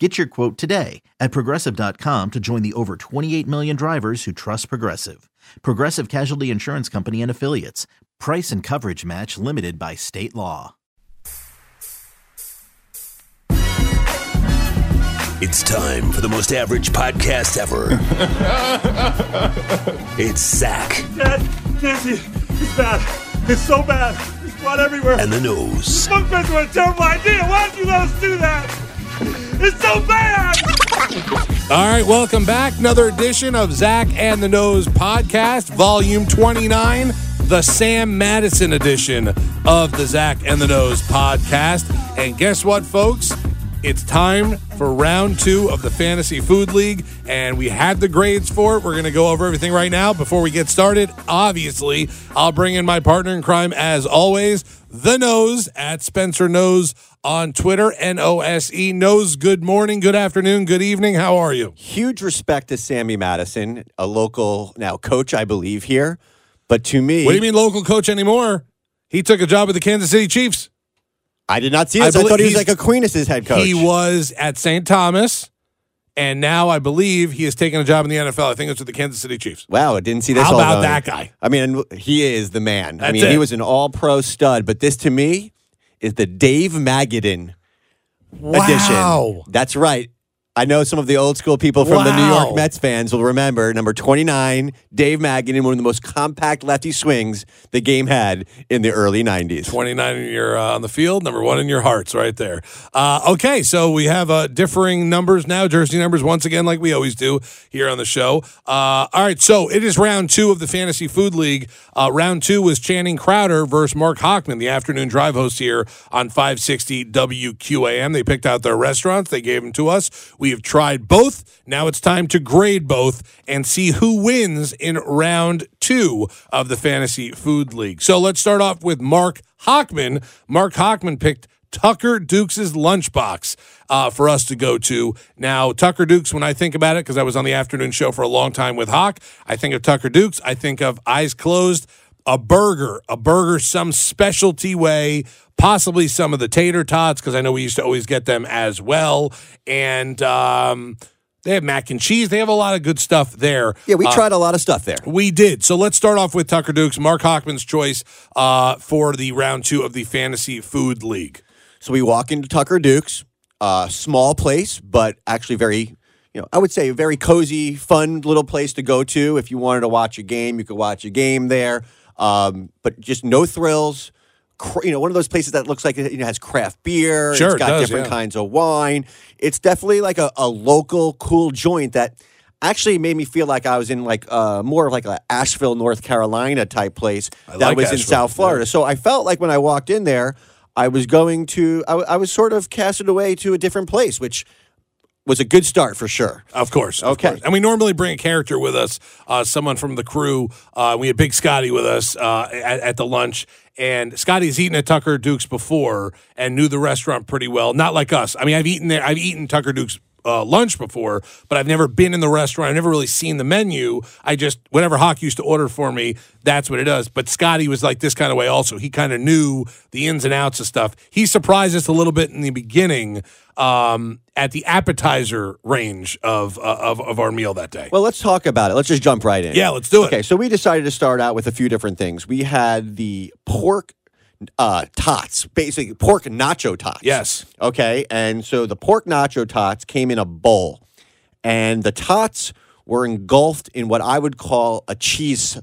Get your quote today at progressive.com to join the over 28 million drivers who trust Progressive. Progressive Casualty Insurance Company and Affiliates. Price and coverage match limited by state law. It's time for the most average podcast ever. it's Zach Dad, Nancy, it's bad. It's so bad. There's blood everywhere. and the Nose. Bunk beds were a terrible idea. Why did you let us do that? It's so bad. All right, welcome back. Another edition of Zach and the Nose podcast, volume 29, the Sam Madison edition of the Zach and the Nose podcast. And guess what, folks? It's time for round two of the Fantasy Food League, and we had the grades for it. We're going to go over everything right now. Before we get started, obviously, I'll bring in my partner in crime, as always, the Nose at Spencer Nose on Twitter, N O S E. Nose, good morning, good afternoon, good evening. How are you? huge respect to Sammy Madison, a local now coach, I believe here. But to me, What do you mean local coach anymore? He took a job with the Kansas City Chiefs. I did not see I this. I, believe thought he was like Aquinas' head coach. He was at St. Thomas, and now I believe he has taken a job in the NFL. I think it's with the Kansas City Chiefs. wow, I didn't see this. How all about that guy? I mean, he is the man. I mean, it. he was an all-pro stud. But this to me is the Dave Magadan edition. Wow. That's right. I know some of the old school people from the New York Mets fans will remember number 29, Dave Magadan, one of the most compact lefty swings the game had in the early 90s. 29 in your uh, on the field, number one in your hearts, right there. Uh, okay, so we have uh, differing numbers now, jersey numbers once again, like we always do here on the show. Uh, all right, so it is round two of the Fantasy Food League. Uh, round two was Channing Crowder versus Marc Hochman, the afternoon drive host here on 560 WQAM. They picked out their restaurants, they gave them to us. We have tried both. Now it's time to grade both and see who wins in round two of the Fantasy Food League. So let's start off with Marc Hochman. Marc Hochman picked Tucker Dukes' lunchbox uh, for us to go to. Now, Tucker Dukes, when I think about it, because I was on the afternoon show for a long time with Hawk, I think of Tucker Dukes. I think of Eyes Closed, a burger, a burger some specialty way, possibly some of the tater tots, because I know we used to always get them as well. And um, they have mac and cheese. They have a lot of good stuff there. Yeah, we Uh, tried a lot of stuff there. we did. So let's start off with Tucker Dukes, Marc Hochman's choice uh, for the round two of the Fantasy Food League. So we walk into Tucker Duke's, uh, small place, but actually very, you know, I would say a very cozy, fun little place to go to. If you wanted to watch a game, you could watch a game there. Um, but just no thrills. You know, one of those places that looks like it you know, has craft beer. Sure, it's it got does, different yeah. kinds of wine. It's definitely like a, a local cool joint that actually made me feel like I was in like uh, more of like a Asheville, North Carolina type place that like was in South Florida. yeah. So I felt like when I walked in there, I was going to, I, I was sort of casted away to a different place, which was a good start for sure. Of course. of Okay. course. And we normally bring a character with us, uh, someone from the crew. Uh, we had Big Scotty with us uh, at, at the lunch. And Scotty's eaten at Tucker Duke's before and knew the restaurant pretty well. Not like us. I mean, I've eaten there. I've eaten Tucker Duke's uh, lunch before, but I've never been in the restaurant. I've never really seen the menu. I just whatever Hawk used to order for me, that's what it does. But Scotty was like this kind of way also. He kind of knew the ins and outs of stuff. He surprised us a little bit in the beginning um, at the appetizer range of, uh, of of our meal that day. Well, let's talk about it. Let's just jump right in. Yeah, let's do it. Okay, so we decided to start out with a few different things. We had the pork uh, tots, basically pork nacho tots. Yes. Okay, and so the pork nacho tots came in a bowl, and the tots were engulfed in what I would call a cheese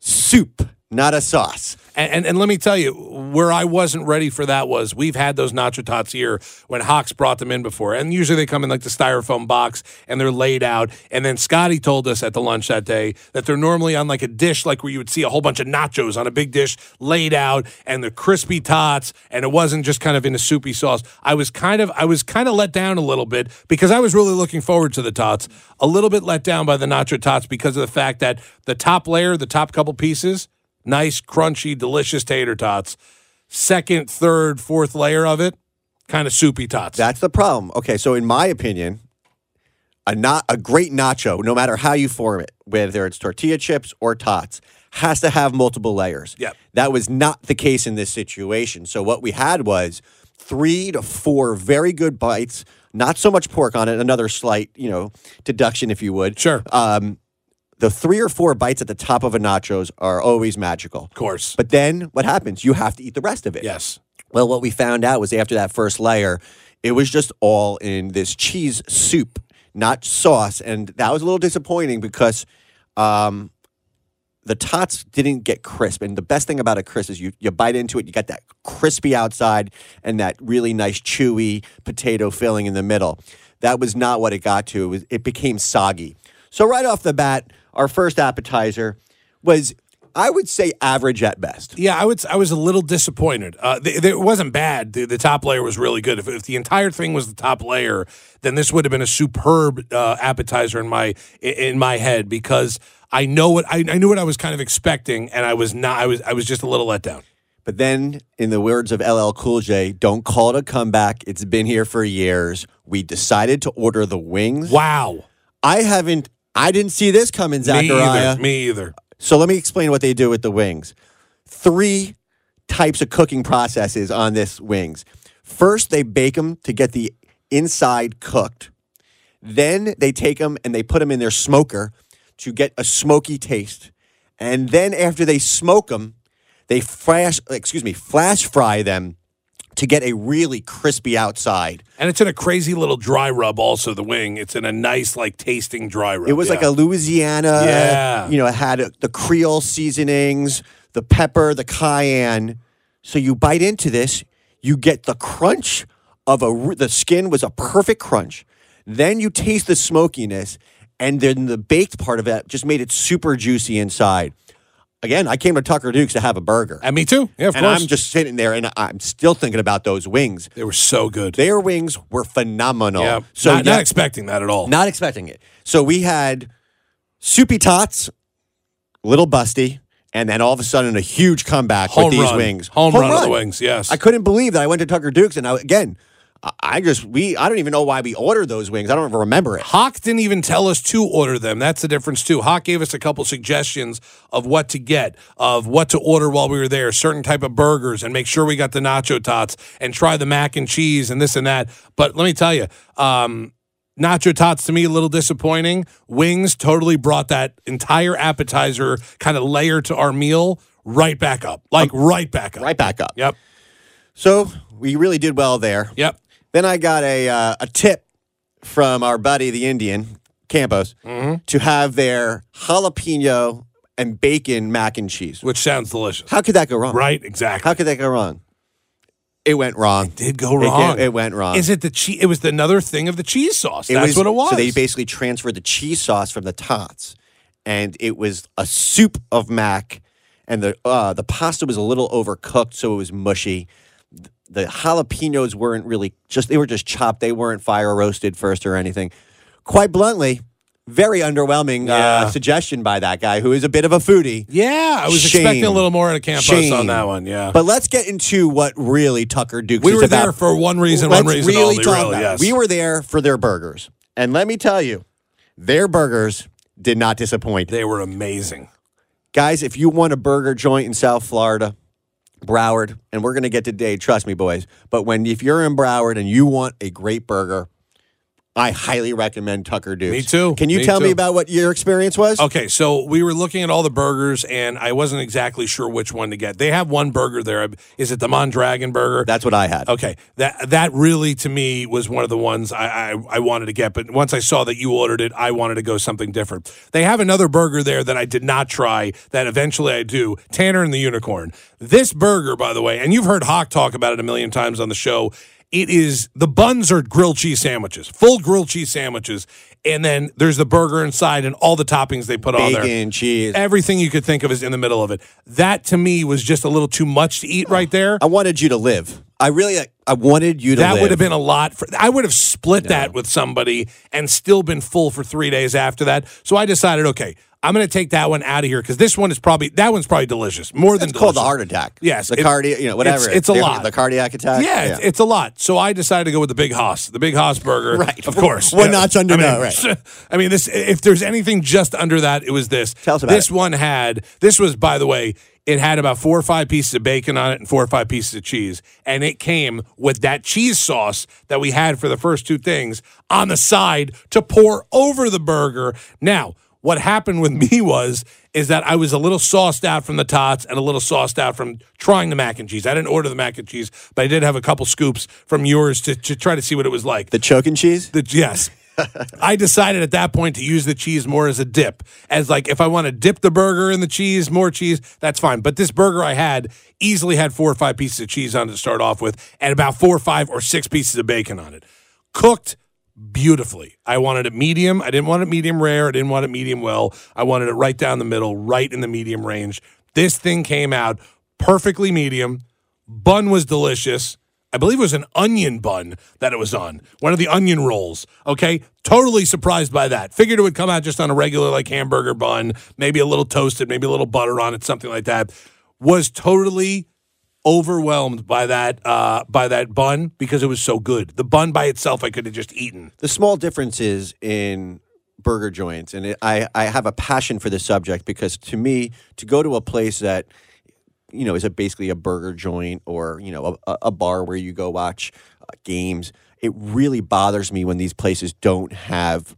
soup, not a sauce. And, and and let me tell you, where I wasn't ready for that was we've had those nacho tots here when Hawks brought them in before, and usually they come in like the styrofoam box and they're laid out. And then Scotty told us at the lunch that day that they're normally on like a dish, like where you would see a whole bunch of nachos on a big dish laid out, and the crispy tots, and it wasn't just kind of in a soupy sauce. I was kind of I was kind of let down a little bit because I was really looking forward to the tots. A little bit let down by the nacho tots because of the fact that the top layer, the top couple pieces nice, crunchy, delicious tater tots. Second, third, fourth layer of it, kind of soupy tots. That's the problem. Okay, so in my opinion, a not a great nacho, no matter how you form it, whether it's tortilla chips or tots, has to have multiple layers. Yep. That was not the case in this situation. So what we had was three to four very good bites, not so much pork on it, another slight, you know, deduction if you would. Sure. Um, the three or four bites at the top of a nachos are always magical. of course. But then what happens? You have to eat the rest of it. yes. Well, what we found out was after that first layer, it was just all in this cheese soup, not sauce. And that was a little disappointing because um, the tots didn't get crisp. And the best thing about a crisp is you, you bite into it, you got that crispy outside and that really nice chewy potato filling in the middle. That was not what it got to. It, was, it became soggy. So, right off the bat, our first appetizer was, I would say, average at best. Yeah, I would. I was a little disappointed. Uh, th- th- it wasn't bad. The, the top layer was really good. If, if the entire thing was the top layer, then this would have been a superb uh, appetizer in my in- my head because I know what I, I knew what I was kind of expecting, and I was not. I was I was just a little let down. But then, in the words of LL Cool J, don't call it a comeback. It's been here for years. We decided to order the wings. Wow, I haven't, I didn't see this coming, me Zachariah. either. Me either. So let me explain what they do with the wings. Three types of cooking processes on this wings. First, they bake them to get the inside cooked. Then they take them and they put them in their smoker to get a smoky taste. And then after they smoke them, they flash, excuse me, flash fry them to get a really crispy outside. And it's in a crazy little dry rub. Also, the wing. It's in a nice like tasting dry rub. It was like a Louisiana, Yeah. you know, it had the Creole seasonings, the pepper, the cayenne. So you bite into this, you get the crunch of a, the skin was a perfect crunch. Then you taste the smokiness, and then the baked part of it just made it super juicy inside. Again, I came to Tucker Duke's to have a burger. And me too. Yeah, of and course. I'm just sitting there and I'm still thinking about those wings. they were so good. Their wings were phenomenal. yeah. So not, yeah, not expecting that at all. not expecting it. So we had soupy tots, little busty, and then all of a sudden a huge comeback Home with these run. wings. Home, run, of the wings. Yes. I couldn't believe that I went to Tucker Duke's and I, again, I- just we I don't even know why we ordered those wings. I don't even remember it. Hawk didn't even tell us to order them. That's the difference too. Hawk gave us a couple suggestions of what to get, of what to order while we were there, certain type of burgers, and make sure we got the nacho tots and try the mac and cheese and this and that. But let me tell you, um, nacho tots to me a little disappointing. Wings totally brought that entire appetizer kind of layer to our meal right back up, like right back up. Right back up. Yep. So we really did well there. Yep. Then I got a uh, a tip from our buddy the Indian Campos Mm-hmm. to have their jalapeno and bacon mac and cheese. Which sounds delicious. How could that go wrong? Right. Exactly. How could that go wrong? It went wrong. did go It- wrong. It, went wrong. Is it the cheese? It was another thing of the cheese sauce. That's what it was. So they basically transferred the cheese sauce from the tots, and it was a soup of mac, and the uh, the pasta was a little overcooked, so it was mushy. The jalapenos weren't really just they were just chopped. They weren't fire roasted first or anything. Quite bluntly, very underwhelming Yeah. uh, suggestion by that guy who is a bit of a foodie. yeah, I was Shame. expecting a little more in a Campos Shame. on that one. Yeah, But let's get into what really Tucker Dukes we were about. there for one reason, Let's one reason really only. Really, yes. We were there for their burgers. And let me tell you, their burgers did not disappoint. They were amazing. Guys, if you want a burger joint in South Florida, Broward, and we're going to get to Dade, trust me, boys. But when if you're in Broward and you want a great burger, I highly recommend Tucker Dukes. Me too. Can you Me tell me about what your experience was? Okay, so we were looking at all the burgers, and I wasn't exactly sure which one to get. They have one burger there. Is it the Mondragon burger? That's what I had. Okay, that that really to me was one of the ones I, I I wanted to get. But once I saw that you ordered it, I wanted to go something different. They have another burger there that I did not try. That eventually I do. Tanner and the Unicorn. This burger, by the way, and you've heard Hawk talk about it a million times on the show. It is the buns are grilled cheese sandwiches, full grilled cheese sandwiches, and then there's the burger inside and all the toppings they put on there. Bacon, cheese. Everything you could think of is in the middle of it. That to me was just a little too much to eat right there. I wanted you to live. I really, I wanted you to That live. would have been a lot for I would have split that with somebody and still been full for 3 days after that. So I decided, okay, I'm going to take that one out of here because this one is probably that one's probably delicious more than It's called the heart attack. Yes, the it- cardiac, you know, whatever. it's- it's a lot. The cardiac attack. Yeah, It's, it's a lot. So I decided to go with the Big Haas, the Big Haas burger. Right. Of course. One notch under I mean, that, right. I mean, this. If there's anything just under that, it was this. Tell us about this it. one had. This was, by the way, it had about four or five pieces of bacon on it and four or five pieces of cheese, and it came with that cheese sauce that we had for the first two things on the side to pour over the burger. Now. What happened with me was is that I was a little sauced out from the tots and a little sauced out from trying the mac and cheese. I didn't order the mac and cheese, but I did have a couple scoops from yours to, to try to see what it was like. The choking cheese. The yes. I decided at that point to use the cheese more as a dip. As like if I want to dip the burger in the cheese, more cheese, that's fine. But this burger I had easily had four or five pieces of cheese on it to start off with, and about four or five or six pieces of bacon on it. Cooked beautifully. I wanted it medium. I didn't want it medium rare. I didn't want it medium well. I wanted it right down the middle, right in the medium range. This thing came out perfectly medium. Bun was delicious. I believe it was an onion bun that it was on, one of the onion rolls. Okay. Totally surprised by that. Figured it would come out just on a regular, like hamburger bun, maybe a little toasted, maybe a little butter on it, something like that. Was totally overwhelmed by that uh, by that bun because it was so good. The bun by itself, I could have just eaten. the small differences in burger joints and it, I, I have a passion for this subject because to me to go to a place that you know is a, basically a burger joint or you know a, a bar where you go watch uh, games it really bothers me when these places don't have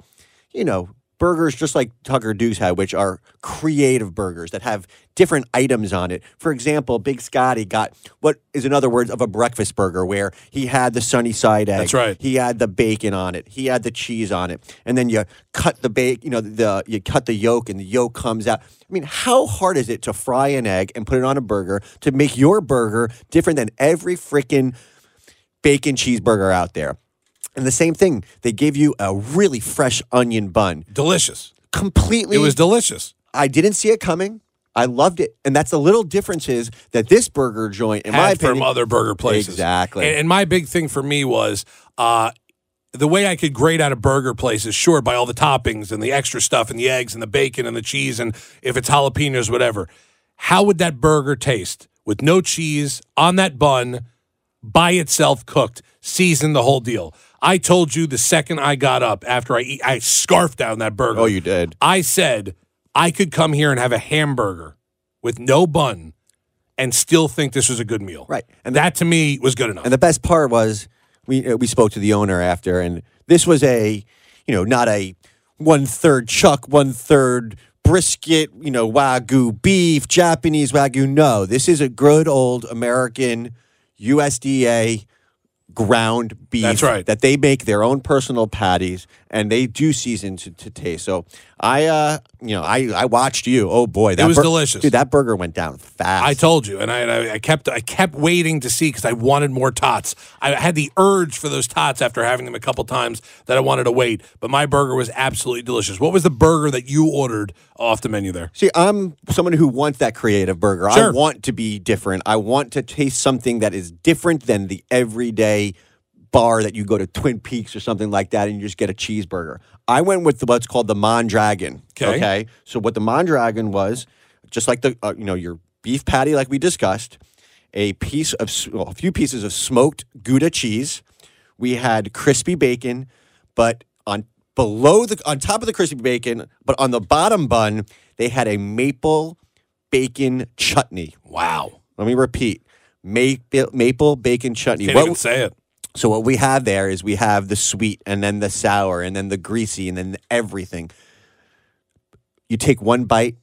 you know burgers just like Tucker Dukes had which are creative burgers that have different items on it for example Big Scotty got what is in other words of a breakfast burger where he had the sunny side egg That's right. he had the bacon on it. He had the cheese on it, and then you cut the bake. You know, the you cut the yolk, and the yolk comes out. I mean, how hard is it to fry an egg and put it on a burger to make your burger different than every freaking bacon cheeseburger out there? And the same thing, they gave you a really fresh onion bun, Delicious. completely. It was delicious. I didn't see it coming. I loved it, and that's the little differences that this burger joint, in my opinion, from other burger places. Exactly. And, and my big thing for me was uh, the way I could grade out a burger place is sure by all the toppings and the extra stuff and the eggs and the bacon and the cheese and if it's jalapenos, whatever. How would that burger taste with no cheese on that bun by itself cooked, seasoned the whole deal? I told you the second I got up after I eat, I scarfed down that burger. Oh, you did. I said I could come here and have a hamburger with no bun and still think this was a good meal. Right. And that to me was good enough. And the best part was we uh, we spoke to the owner after, and this was a you know not a one third chuck, one third brisket, you know wagyu beef, Japanese wagyu. No, this is a good old American USDA ground beef. That's right. That they make their own personal patties and they do season to, to taste. So I, uh, you know, I I watched you. Oh boy, that was delicious. dude. That burger went down fast. I told you, and I, and I, I kept I kept waiting to see because I wanted more tots. I had the urge for those tots after having them a couple times that I wanted to wait. But my burger was absolutely delicious. What was the burger that you ordered off the menu there? See, I'm someone who wants that creative burger. I want to be different. I want to taste something that is different than the everyday bar that you go to Twin Peaks or something like that and you just get a cheeseburger. I went with the, what's called the Mondragon. Okay. So what the Mondragon was, just like the uh, you know your beef patty, like we discussed, a piece of well, a few pieces of smoked Gouda cheese. We had crispy bacon, but on below the on top of the crispy bacon, but on the bottom bun, they had a maple bacon chutney. Wow, Let me repeat. Maple, maple bacon chutney. can't What- even say it. So what we have there is we have the sweet and then the sour and then the greasy and then everything. You take one bite,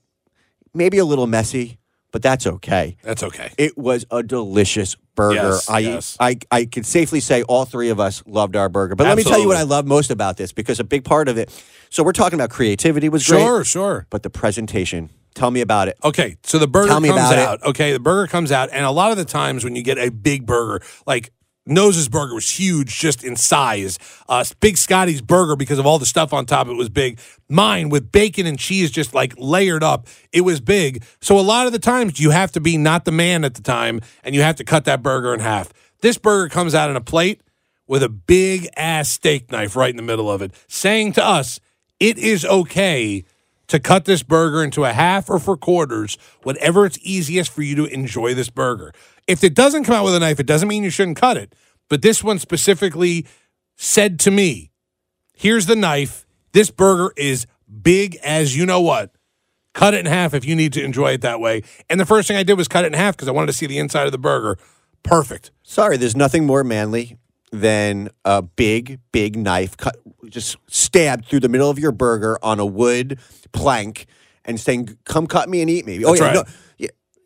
maybe a little messy, but that's okay. That's okay. It was a delicious burger. Yes, I, yes. I I could safely say all three of us loved our burger. But let me tell you what I love most about this because a big part of it. So we're talking about creativity was great, Sure, sure. but the presentation. Tell me about it. Okay, so the burger comes about it. out. Okay, the burger comes out, and a lot of the times when you get a big burger, like Nose's burger was huge just in size. Uh, big Scotty's burger, because of all the stuff on top, it was big. Mine with bacon and cheese just like layered up, it was big. So a lot of the times you have to be not the man at the time, and you have to cut that burger in half. This burger comes out in a plate with a big ass steak knife right in the middle of it, saying to us, it is okay to cut this burger into a half or for quarters, whatever it's easiest for you to enjoy this burger. If it doesn't come out with a knife, it doesn't mean you shouldn't cut it. But this one specifically said to me, here's the knife. This burger is big as you know what. Cut it in half if you need to enjoy it that way. And the first thing I did was cut it in half because I wanted to see the inside of the burger. Perfect. Sorry, there's nothing more manly than a big, big knife cut, just stabbed through the middle of your burger on a wood plank and saying, "Come cut me and eat me." oh That's yeah, right. no,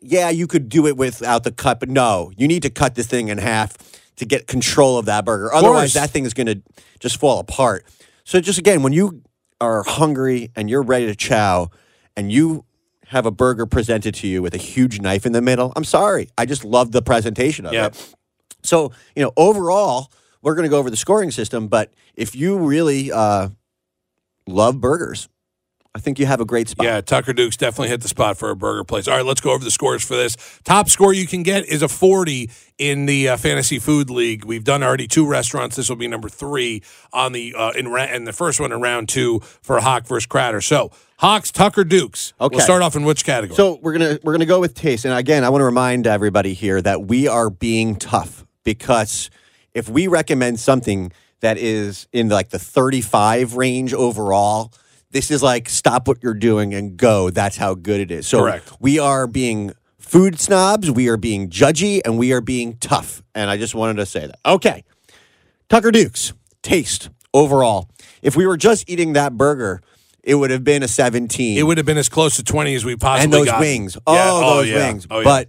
yeah, you could do it without the cut, but no, you need to cut this thing in half to get control of that burger. Otherwise, that thing is going to just fall apart. So, just again, when you are hungry and you're ready to chow, and you have a burger presented to you with a huge knife in the middle, I'm sorry, I just love the presentation of Yep. it. So, you know, overall, we're going to go over the scoring system, but if you really uh, love burgers, I think you have a great spot. Yeah, Tucker Dukes definitely hit the spot for a burger place. All right, let's go over the scores for this. Top score you can get is a 40 in the uh, Fantasy Food League. We've done already two restaurants. This will be number three on the uh, in, ra- in the first one in round two for Hawk versus Crowder. So Hawks, Tucker Dukes. Okay. We'll start off in which category? So we're gonna we're gonna go with taste, and again, I want to remind everybody here that we are being tough because if we recommend something that is in like the 35 range overall, this is like stop what you're doing and go. That's how good it is. So Correct. we are being food snobs, we are being judgy, and we are being tough. And I just wanted to say that. Okay. Tucker Dukes, taste overall. If we were just eating that burger, it would have been a 17 it would have been as close to 20 as we possibly could. and those got. wings. Oh, Yeah. those yeah. wings. Oh, yeah. But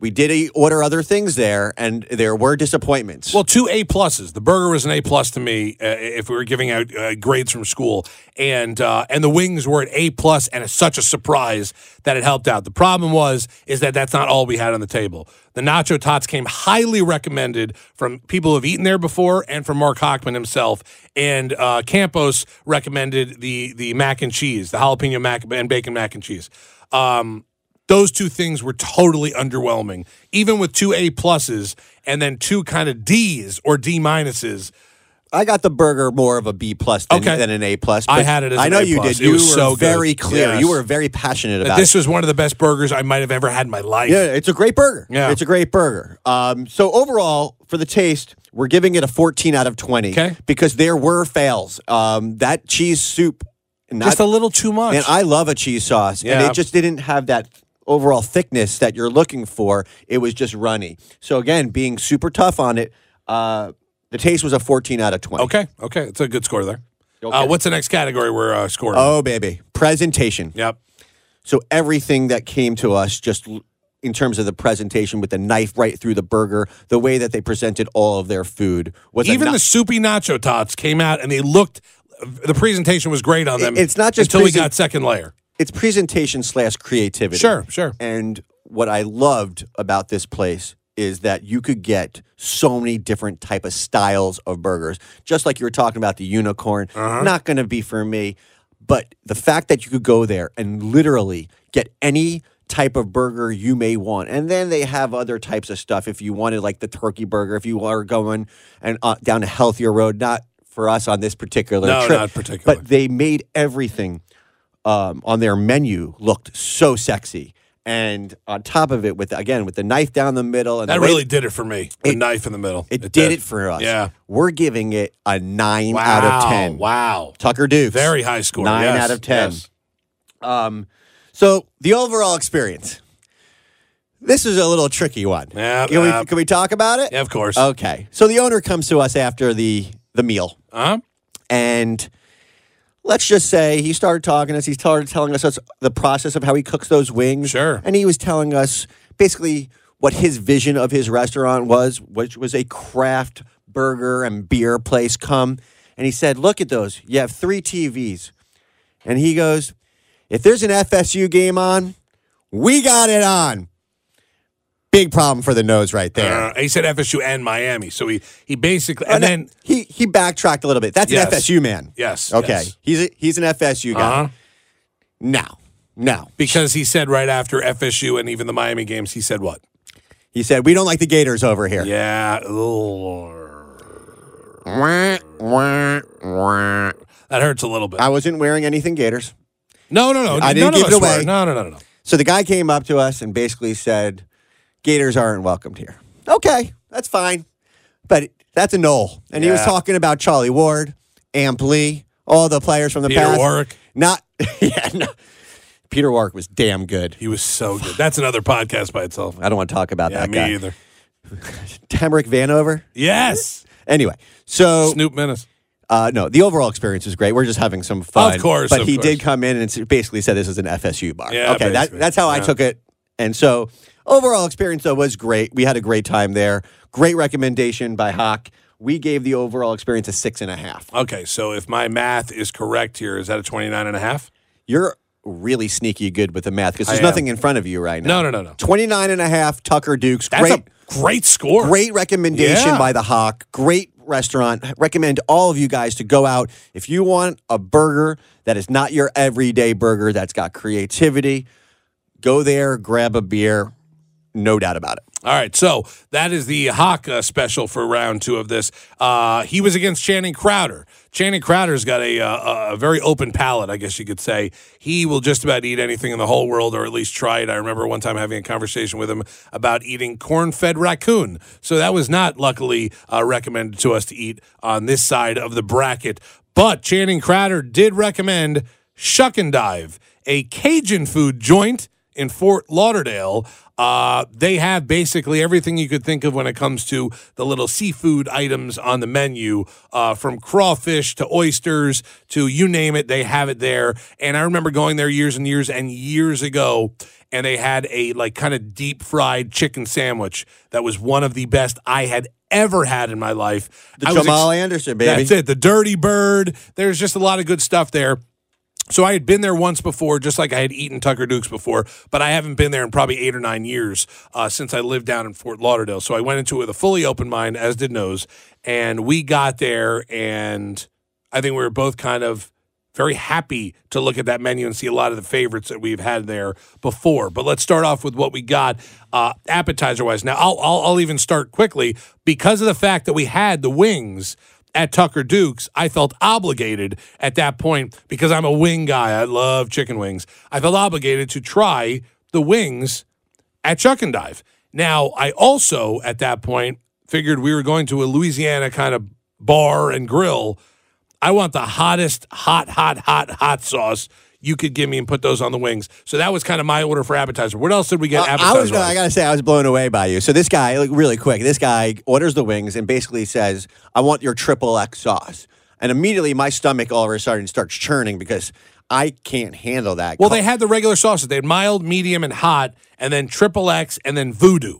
we did order other things there, and there were disappointments. Well, two A pluses. The burger was an A plus to me uh, if we were giving out uh, grades from school, and uh, and the wings were an A plus, and it's such a surprise that it helped out. The problem was is that that's not all we had on the table. The nacho tots came highly recommended from people who've eaten there before, and from Marc Hochman himself. And uh, Campos recommended the the mac and cheese, the jalapeno mac and bacon mac and cheese. Um, those two things were totally underwhelming, even with two A pluses and then two kind of D's or D minuses. I got the burger more of a B plus than, Okay. than an A plus. I had it as I know you did. It You was were so good. very clear. Yes. You were very passionate about this it. was one of the best burgers I might have ever had in my life. Yeah, it's a great burger. Yeah. It's a great burger. Um, so overall, for the taste, we're giving it a 14 out of 20. Okay. Because there were fails. Um, that cheese soup, not, Just a little too much. and I love a cheese sauce, and it just didn't have that overall thickness that you're looking for. It was just runny. So again, being super tough on it, uh, the taste was a 14 out of 20. okay, okay, it's a good score there. Okay. Uh, what's the next category we're uh, scoring? Oh baby, presentation. yep. So everything that came to us just l- in terms of the presentation with the knife right through the burger, the way that they presented all of their food was a Even the soupy nacho tots came out and they looked. The presentation was great on them. It's not just until we got second layer. It's presentation slash creativity. Sure, sure. And what I loved about this place is that you could get so many different type of styles of burgers. Just like you were talking about the unicorn, Uh-huh. not going to be for me, but the fact that you could go there and literally get any type of burger you may want. And then they have other types of stuff if you wanted like the turkey burger if you are going and uh, down a healthier road, not for us on this particular No, trip. not particularly. But they made everything um, on their menu looked so sexy. And on top of it, with again with the knife down the middle, and That really did it for me. The It- knife in the middle. it, did it for us. Yeah. we're giving it a nine Wow. out of ten. Wow. Tucker Dukes, Very high score. Nine yes, out of ten. yes. Um, so the overall experience. This is a little tricky one. Yeah, can, we, can we talk about it? Yeah, of course. Okay. So the owner comes to us after the the meal, uh-huh. and let's just say he started talking to us. He started telling us the process of how he cooks those wings. Sure. And he was telling us basically what his vision of his restaurant was, which was a craft burger and beer place. Come and he said, "Look at those. You have three TVs." And he goes, "If there's an FSU game on, we got it on." Big problem for the nose right there. Uh, he said FSU and Miami. So he he basically Oh, and no, then he he backtracked a little bit. That's Yes. an FSU man. yes. Okay, yes. he's a, he's an FSU guy. Uh-huh. No, no. Because he said right after FSU and even the Miami games, he said what? He said we don't like the Gators over here. Yeah. That hurts a little bit. I wasn't wearing anything Gators. No, no, no. I didn't None give it were. away. No, no, no, no, no. So the guy came up to us and basically said, Gators aren't welcomed here. Okay, that's fine. But that's a null. And he was Yeah. talking about Charlie Ward, Amp Lee, all the players from the past. Peter past. Warwick. Not, yeah, no. Peter Warrick was damn good. He was so good. That's another podcast by itself. I don't want to talk about Yeah, that me guy. either. Tamarick Vanover. Yes. Anyway, so Snoop Minnis. Uh, no, the overall experience was great. We're just having some fun. Of course, but of he course. did come in and s- basically said this is an FSU bar. Yeah, okay, that, basically. that's how I Yeah. took it. And so, overall experience though was great. We had a great time there. Great recommendation by Hawk. We gave the overall experience a six and a half. Okay, so if my math is correct here, is that a 29 and a half? You're really sneaky good with the math because there's nothing in front of you right now. No, no, no, no. 29 and a half, Tucker Dukes. That's great. a great score. Great recommendation Yeah. by the Hawk. Great restaurant. Recommend all of you guys to go out. If you want a burger that is not your everyday burger, that's got creativity, go there, grab a beer. No doubt about it. All right, so that is the Hawk uh, special for round two of this. Uh, he was against Channing Crowder. Channing Crowder's got a, uh, a very open palate, I guess you could say. He will just about eat anything in the whole world, or at least try it. I remember one time having a conversation with him about eating corn-fed raccoon. So that was not, luckily, uh, recommended to us to eat on this side of the bracket. But Channing Crowder did recommend Shuck and Dive, a Cajun food joint in Fort Lauderdale. Uh, they have basically everything you could think of when it comes to the little seafood items on the menu, uh, from crawfish to oysters to you name it, they have it there. And I remember going there years and years and years ago, and they had a like kind of deep fried chicken sandwich that was one of the best I had ever had in my life. The I Jamal Anderson, baby. That's it. The Dirty Bird. There's just a lot of good stuff there. So I had been there once before, just like I had eaten Tucker Dukes before, but I haven't been there in probably eight or nine years uh, since I lived down in Fort Lauderdale. So I went into it with a fully open mind, as did Nose, and we got there, and I think we were both kind of very happy to look at that menu and see a lot of the favorites that we've had there before. But let's start off with what we got uh, appetizer wise. Now I'll, I'll I'll even start quickly because of the fact that we had the wings at Tucker Duke's, I felt obligated at that point because I'm a wing guy. I love chicken wings. I felt obligated to try the wings at Shuck and Dive. Now, I also at that point figured we were going to a Louisiana kind of bar and grill. I want the hottest, hot, hot, hot, hot sauce you could give me and put those on the wings. So that was kind of my order for appetizer. What else did we get? Uh, I was. no, I gotta say, I was blown away by you. So this guy, like, really quick, this guy orders the wings and basically says, "I want your triple X sauce." And immediately, my stomach all of a sudden starts churning because I can't handle that. Well, they had the regular sauces. They had mild, medium, and hot, and then triple X, and then voodoo.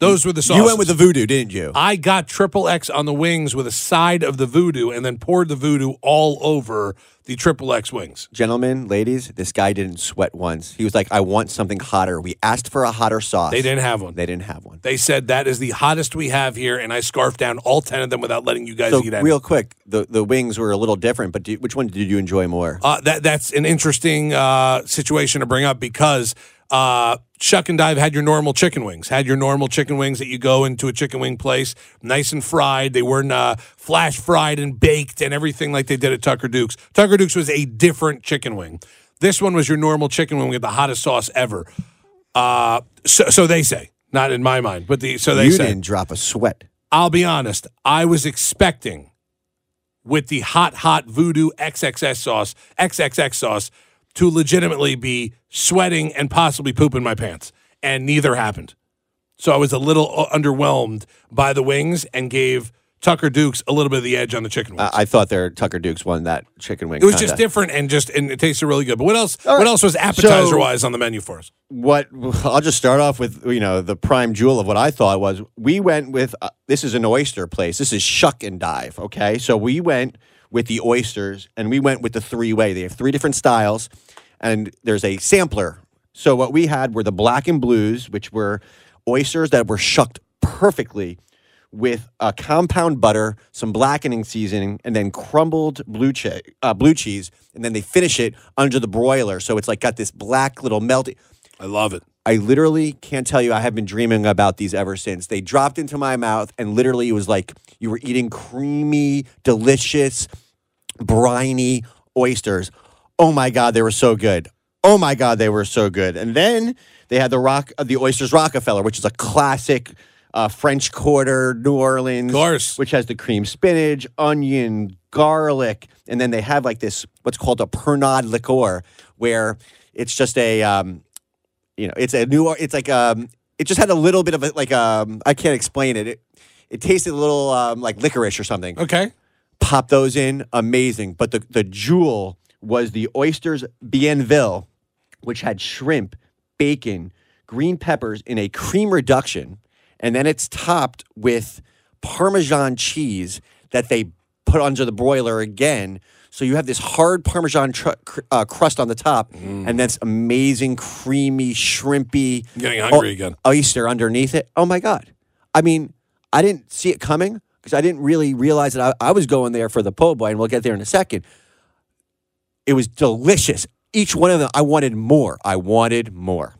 Those were the sauces. you went with the voodoo, didn't you? I got triple X on the wings with a side of the voodoo, and then poured the voodoo all over the triple X wings. Gentlemen, ladies, this guy didn't sweat once. He was like, "I want something hotter." We asked for a hotter sauce. They didn't have one. They didn't have one. They said that is the hottest we have here, and I scarfed down all ten of them without letting you guys So eat any. real quick, the the wings were a little different, but do, which one did you enjoy more? Uh, that that's an interesting uh, situation to bring up because uh, Shuck and Dive had your normal chicken wings, had your normal chicken wings that you go into a chicken wing place, nice and fried. They weren't uh, flash fried and baked and everything like they did at Tucker Duke's. Tucker Duke's was a different chicken wing. This one was your normal chicken wing with the hottest sauce ever. Uh, so, so they say, not in my mind, but the so they you say. didn't drop a sweat. I'll be honest. I was expecting with the hot, hot voodoo XXS sauce, XXX sauce, to legitimately be sweating and possibly pooping my pants. And neither happened. So I was a little uh, underwhelmed by the wings and gave Tucker Dukes a little bit of the edge on the chicken wings. I, I thought their Tucker Dukes won that chicken wing. it was just different and just and it tasted really good. But what else? All What else was appetizer wise on the menu for us? what I'll just start off with you know the prime jewel of what I thought was we went with uh, this is an oyster place. This is Shuck and Dive. Okay, so we went with the oysters and we went with the three way. They have three different styles, and there's a sampler. So what we had were the black and blues, which were oysters that were shucked perfectly with a compound butter, some blackening seasoning, and then crumbled blue, che- uh, blue cheese, and then they finish it under the broiler. So it's like got this black little melty. I love it. I literally can't tell you. I have been dreaming about these ever since. They dropped into my mouth, and literally, it was like you were eating creamy, delicious, briny oysters. Oh my God, they were so good. Oh my God, they were so good. And then they had the rock, uh, the oysters Rockefeller, which is a classic uh, French Quarter, New Orleans, Of course. which has the cream spinach, onion, garlic, and then they have like this what's called a Pernod liqueur, where it's just a um, you know, it's a new, it's like um, it just had a little bit of a like um, I can't explain it. It, it tasted a little um, like licorice or something. Okay. Pop those in, amazing. But the the jewel was the oysters Bienville, which had shrimp, bacon, green peppers in a cream reduction, and then it's topped with Parmesan cheese that they put under the broiler again. So you have this hard Parmesan tr- cr- uh, crust on the top, and that's amazing, creamy, shrimpy. I'm getting hungry o- again. Oyster underneath it. Oh my god! I mean, I didn't see it coming because I didn't really realize that I, I was going there for the po' boy, and we'll get there in a second. It was delicious. Each one of them, I wanted more. I wanted more.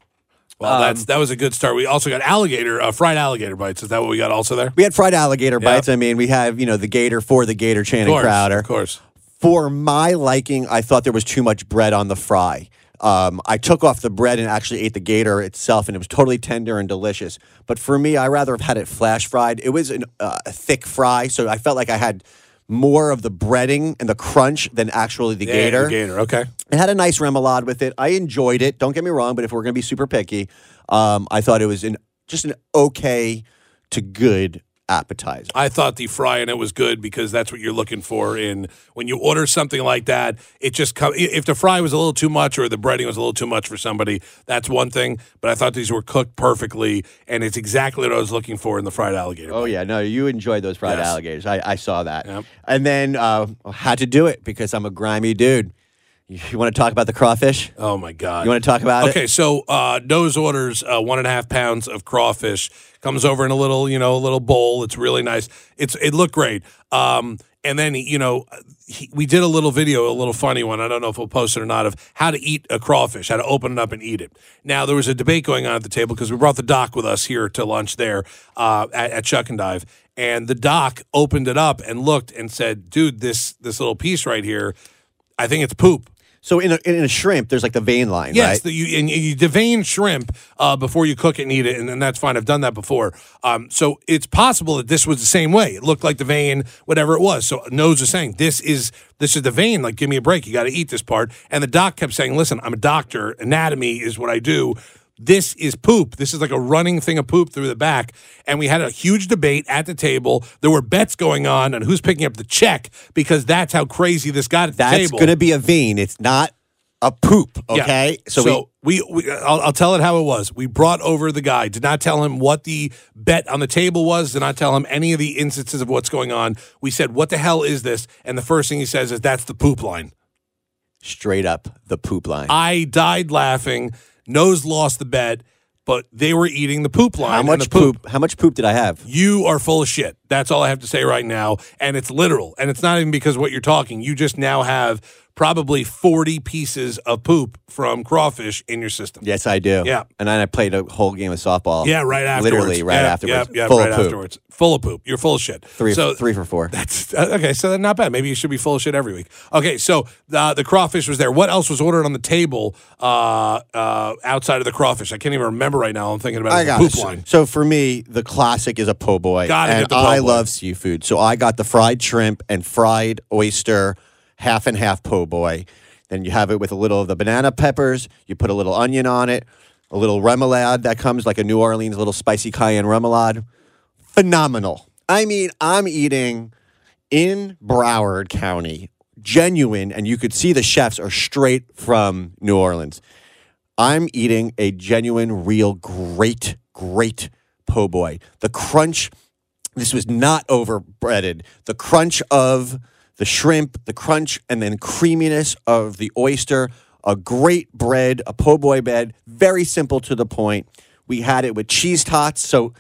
Well, Um, that's that was a good start. We also got alligator, uh, fried alligator bites. Is that what we got also there? We had fried alligator Yeah. bites. I mean, we have you know the gator for the gator, Of Channing course, Crowder. of course. For my liking, I thought there was too much bread on the fry. Um, I took off the bread and actually ate the gator itself, and it was totally tender and delicious. But for me, I rather have had it flash fried. It was an, uh, a thick fry, so I felt like I had more of the breading and the crunch than actually the Yeah, gator. the gator. Okay. It had a nice remoulade with it. I enjoyed it. Don't get me wrong, but if we're going to be super picky, um, I thought it was an just an okay to good appetizer. I thought the fry in it was good because that's what you're looking for in when you order something like that. It just come if the fry was a little too much or the breading was a little too much for somebody, that's one thing. But I thought these were cooked perfectly, and it's exactly what I was looking for in the fried alligator. Oh yeah, no, you enjoyed those fried Yes. alligators. I, I saw that, Yep. and then uh, had to do it because I'm a grimy dude. You, you want to talk about the crawfish? Oh my god! You want to talk about Okay, it? Okay, so uh, Nose orders uh, one and a half pounds of crawfish. Comes over in a little, you know, a little bowl. It's really nice. It's it looked great. Um, and then you know, he, we did a little video, a little funny one. I don't know if we'll post it or not of how to eat a crawfish, how to open it up and eat it. Now there was a debate going on at the table because we brought the doc with us here to lunch there uh, at, at Shuck and Dive, and the doc opened it up and looked and said, "Dude, this this little piece right here, I think it's poop." So in a, in a shrimp, there's like the vein line, Yes, right? the, you, and you devein shrimp uh, before you cook it and eat it, and, and that's fine. I've done that before. Um, so it's possible that this was the same way. It looked like the vein, whatever it was. So Nose was saying, "This is this is the vein. Like, give me a break. You got to eat this part." And the doc kept saying, "Listen, I'm a doctor. Anatomy is what I do." This is poop. This is like a running thing of poop through the back. And we had a huge debate at the table. There were bets going on on who's picking up the check because that's how crazy this got at the That's table. going to be a vein. It's not a poop. Yeah. Okay, So, we, we, I'll, I'll tell it how it was. We brought over the guy. Did not tell him what the bet on the table was. Did not tell him any of the instances of what's going on. We said, "What the hell is this?" And the first thing he says is, "That's the poop line." straight up the poop line. I died laughing. Nose lost the bet, but they were eating the poop line. how much poop. poop? How much poop did I have? You are full of shit. That's all I have to say right now. And it's literal. And it's not even because of what you're talking. You just now have probably 40 pieces of poop from crawfish in your system. Yes, I do. Yeah. and then I played a whole game of softball. Yeah, right afterwards. Literally right Yeah, afterwards. Yeah, yeah Full right of poop. afterwards. Full of poop. You're full of shit. Three, so, three for four. That's uh, okay. So not bad. Maybe you should be full of shit every week. Okay, so uh, the crawfish was there. What else was ordered on the table uh, uh, outside of the crawfish? I can't even remember right now. I'm thinking about it I got poop it. So- line. So for me, the classic is a po' boy. Gotta and get the po' I boy. love seafood. So I got the fried shrimp and fried oyster, half and half po' boy. Then you have it with a little of the banana peppers. You put a little onion on it, a little remoulade that comes like a New Orleans little spicy cayenne remoulade. Phenomenal. I mean, I'm eating in Broward County, genuine, and you could see the chefs are straight from New Orleans. I'm eating a genuine, real, great, great po' boy. The crunch, this was not overbreaded. The crunch of the shrimp, the crunch and then creaminess of the oyster, a great bread, a po' boy bread, very simple to the point. We had it with cheese tots. So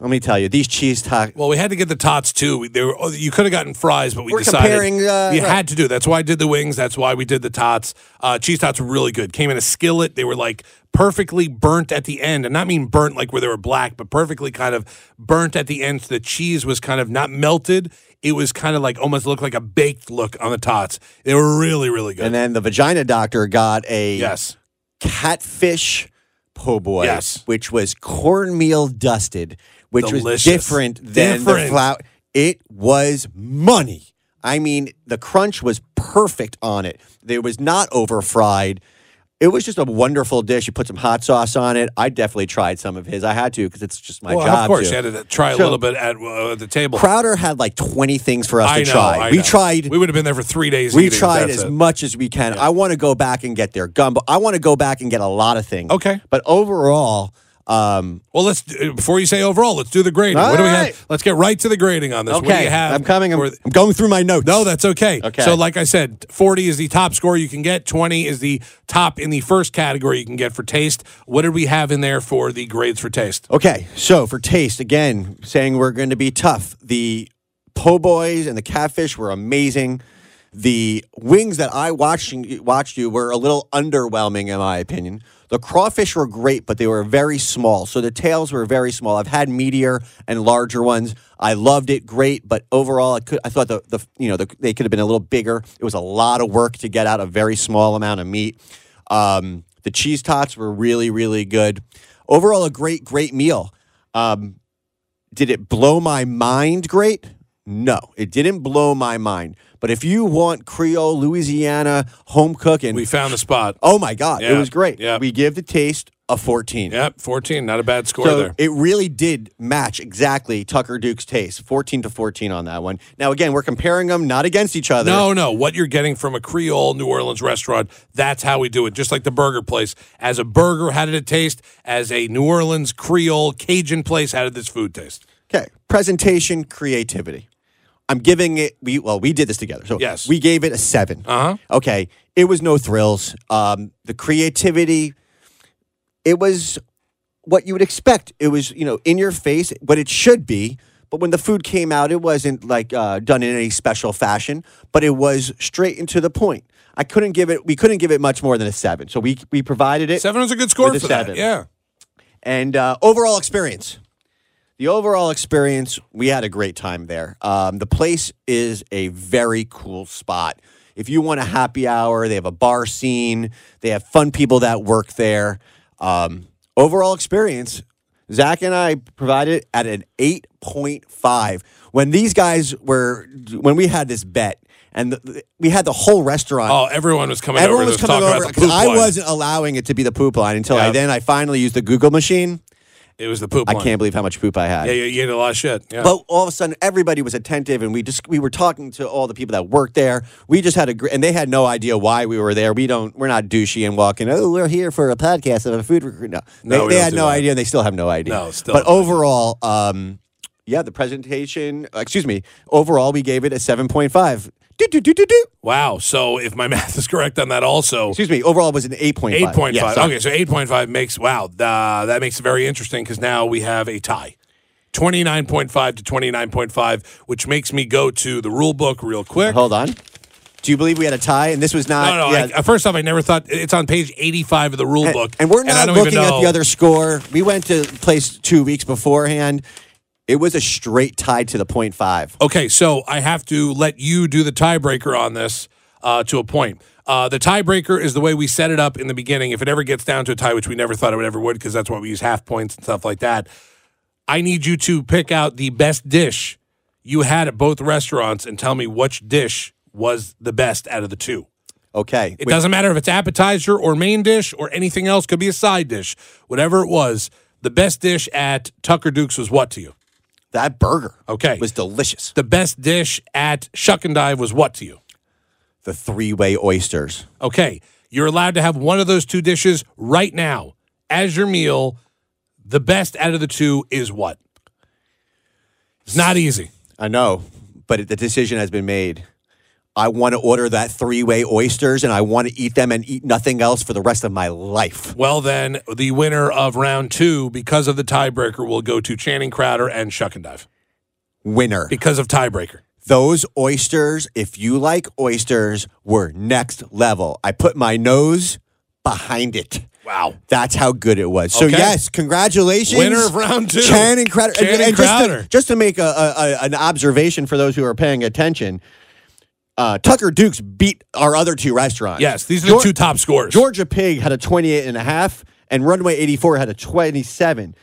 let me tell you, these cheese tacos. Well, we had to get the tots too. We- They were, oh, you could have gotten fries, but we We're decided comparing, uh, we right. had to do. That's why I did the wings. That's why we did the tots. Uh, cheese tots were really good. Came in a skillet. They were like perfectly burnt at the end, and not mean burnt like where they were black, but perfectly kind of burnt at the end. So the cheese was kind of not melted. It was kind of like almost looked like a baked look on the tots. They were really, really good. And then the vagina doctor got a yes, catfish po' boy, Yes. which was cornmeal dusted, which was different than the Different. flour. It was money. I mean, the crunch was perfect on it. It was not over fried. It was just a wonderful dish. You put some hot sauce on it. I definitely tried some of his. I had to because it's just my well, job. of course to. you had to try a So- little bit at uh, the table. Crowder had like 20 things for us I to know. try. I we know. tried We would have been there for three days. we eating, tried as it. much as we can. I want to go back and get their gumbo. I want to go back and get a lot of things. Okay. But overall, um, Well, let's before you say overall, let's do the grading. All what do we right. have? Let's get right to the grading on this. What do okay, you have? I'm coming. I'm, I'm going through my notes. no, that's okay. Okay. So, like I said, 40 is the top score you can get. 20 is the top in the first category you can get for taste. What did we have in there for the grades for taste? Okay, so for taste, again, saying we're going to be tough. The po' boys and the catfish were amazing. The wings that I watched watched you were a little underwhelming, in my opinion. The crawfish were great, but they were very small. So the tails were very small. I've had meatier and larger ones. I loved it, great, but overall, I could I thought the the you know the, they could have been a little bigger. It was a lot of work to get out a very small amount of meat. Um, the cheese tots were really really good. Overall, a great great meal. Um, did it blow my mind great? No, it didn't blow my mind. But if you want Creole, Louisiana, home cooking, We found the spot. oh my God, it was great. yeah. We give the taste a 14. Yep, 14. Not a bad score So there. it really did match exactly Tucker Duke's taste. 14 to 14 on that one. Now, again, we're comparing them not against each other. No, no. What you're getting from a Creole New Orleans restaurant, that's how we do it. Just like the burger place. As a burger, how did it taste? As a New Orleans Creole Cajun place, how did this food taste? Okay. Presentation, creativity. I'm giving it. We well, we did this together. So Yes. we gave it a seven. Uh huh. Okay, it was no thrills. Um, the creativity, it was what you would expect. It was you know in your face, what it should be. But when the food came out, it wasn't like uh, done in any special fashion. But it was straight and to the point. I couldn't give it. We couldn't give it much more than a seven. So we we provided it. Seven was a good score With for that. seven. Yeah. And uh, overall experience. The overall experience, we had a great time there. Um, the place is a very cool spot. If you want a happy hour, they have a bar scene, they have fun people that work there. Um, overall experience, Zach and I provided at an 8.5. When these guys were, when we had this bet, and the, we had the whole restaurant. Oh, everyone was coming Everyone over. was coming over about the because I wasn't allowing it to be the poop line until I then I finally used the Google machine. It was the poop I line. can't believe how much poop I had. Yeah, you, you ate a lot of shit. Yeah. But all of a sudden, everybody was attentive, and we just we were talking to all the people that worked there. We just had a and they had no idea why we were there. We don't, we're not douchey and walking. Oh, we're here for a podcast of a food. Recruit. No, No, they, we they don't had no that. idea, and they still have no idea. No, still But overall, um, yeah, the presentation. Excuse me. Overall, we gave it a seven point five. Do, do, do, do, do. wow. So if my math is correct on that, also Excuse me. Overall, was an eight point five. eight point Yeah, sorry. okay, so eight point five makes wow. Uh, that makes it very interesting because now we have a tie. 29.5 to 29.5, which makes me go to the rule book real quick. Hold on. Do you believe we had a tie? And this was not. No, no. yeah, I, first off, I never thought it's on page 85 of the rule And- book. And we're not don't looking at the other score. We went to place two weeks beforehand. It was a straight tie to the point five. Okay, so I have to let you do the tiebreaker on this uh, to a point. Uh, the tiebreaker is the way we set it up in the beginning. If it ever gets down to a tie, which we never thought it would ever would, because that's why we use half points and stuff like that. I need you to pick out the best dish you had at both restaurants and tell me which dish was the best out of the two. Okay. It doesn't matter if it's appetizer or main dish or anything else. Could be a side dish, whatever it was. The best dish at Tucker Duke's was what to you? That burger Okay. was delicious. The best dish at Shuck and Dive was what to you? The three way oysters. Okay, you're allowed to have one of those two dishes right now as your meal. The best out of the two is what? It's not easy. I know, but the decision has been made. I want to order that three way oysters and I want to eat them and eat nothing else for the rest of my life. Well, then the winner of round two, because of the tiebreaker, will go to Channing Crowder and Shuck and Dive Winner. because of tiebreaker. Those oysters, if you like oysters, were next level. I put my nose behind it. Wow. That's how good it was. So Okay. yes, congratulations, Winner of round two. Channing Crowder. And- Channing and just to- Just, to, make a, a, a- an observation for those who are paying attention, uh, Tucker Dukes beat our other two restaurants. Yes, these are the Geor- two top scores. Georgia Pig had a 28 and a half, and Runway 84 had a 27.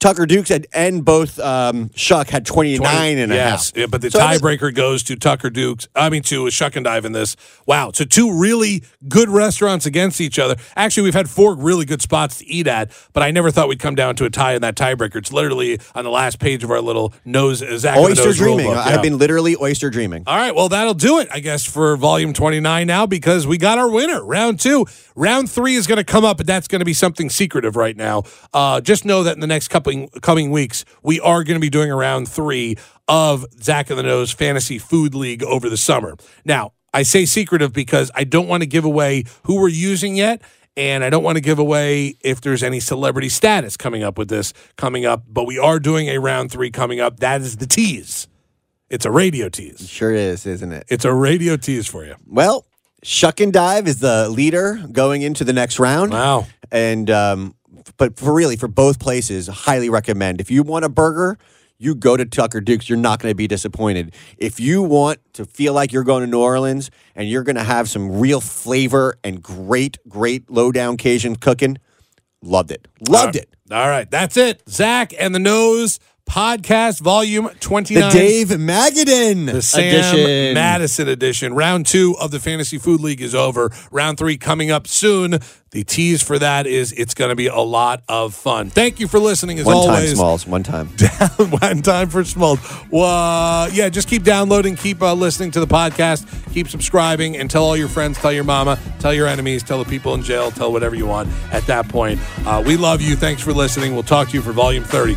Tucker Dukes had, and both um, Shuck had 29 and a half. yes, yeah, but the So tiebreaker goes to Tucker Dukes. I mean, to Shuck and Dive in this. Wow. So two really good restaurants against each other. Actually, we've had four really good spots to eat at, but I never thought we'd come down to a tie in that tiebreaker. It's literally on the last page of our little nose, Zach Oyster Nose dreaming. book. I've been literally oyster dreaming. All right, well, that'll do it, I guess, for volume 29 now because we got our winner, round two. Round three is going to come up, but that's going to be something secretive right now. Uh, just know that in the next couple coming weeks, we are going to be doing a round three of Zach and the Nose Fantasy Food League over the summer. Now, I say secretive because I don't want to give away who we're using yet. And I don't want to give away if there's any celebrity status coming up with this coming up, but we are doing a round three coming up. That is the tease. It's a radio tease. Sure is, isn't it? It's a radio tease for you. Well, Shuck and Dive is the leader going into the next round. Wow. And um, but for really for both places, highly recommend. If you want a burger, you go to Tucker Dukes. You're not going to be disappointed. If you want to feel like you're going to New Orleans and you're going to have some real flavor and great, great low down Cajun cooking, loved it. Loved it. All right. That's it. Zach and the Nose podcast, volume The Dave Magadan The Sam edition. Madison edition. Round two of the Fantasy Food League is over. Round three coming up soon. The tease for that is it's going to be a lot of fun. Thank you for listening as One time, always. Smalls. One time. One time for Smold. Well, uh, yeah, just keep downloading, keep uh, listening to the podcast, keep subscribing, and tell all your friends, tell your mama, tell your enemies, tell the people in jail, tell whatever you want at that point. Uh, we love you. Thanks for listening. We'll talk to you for volume 30.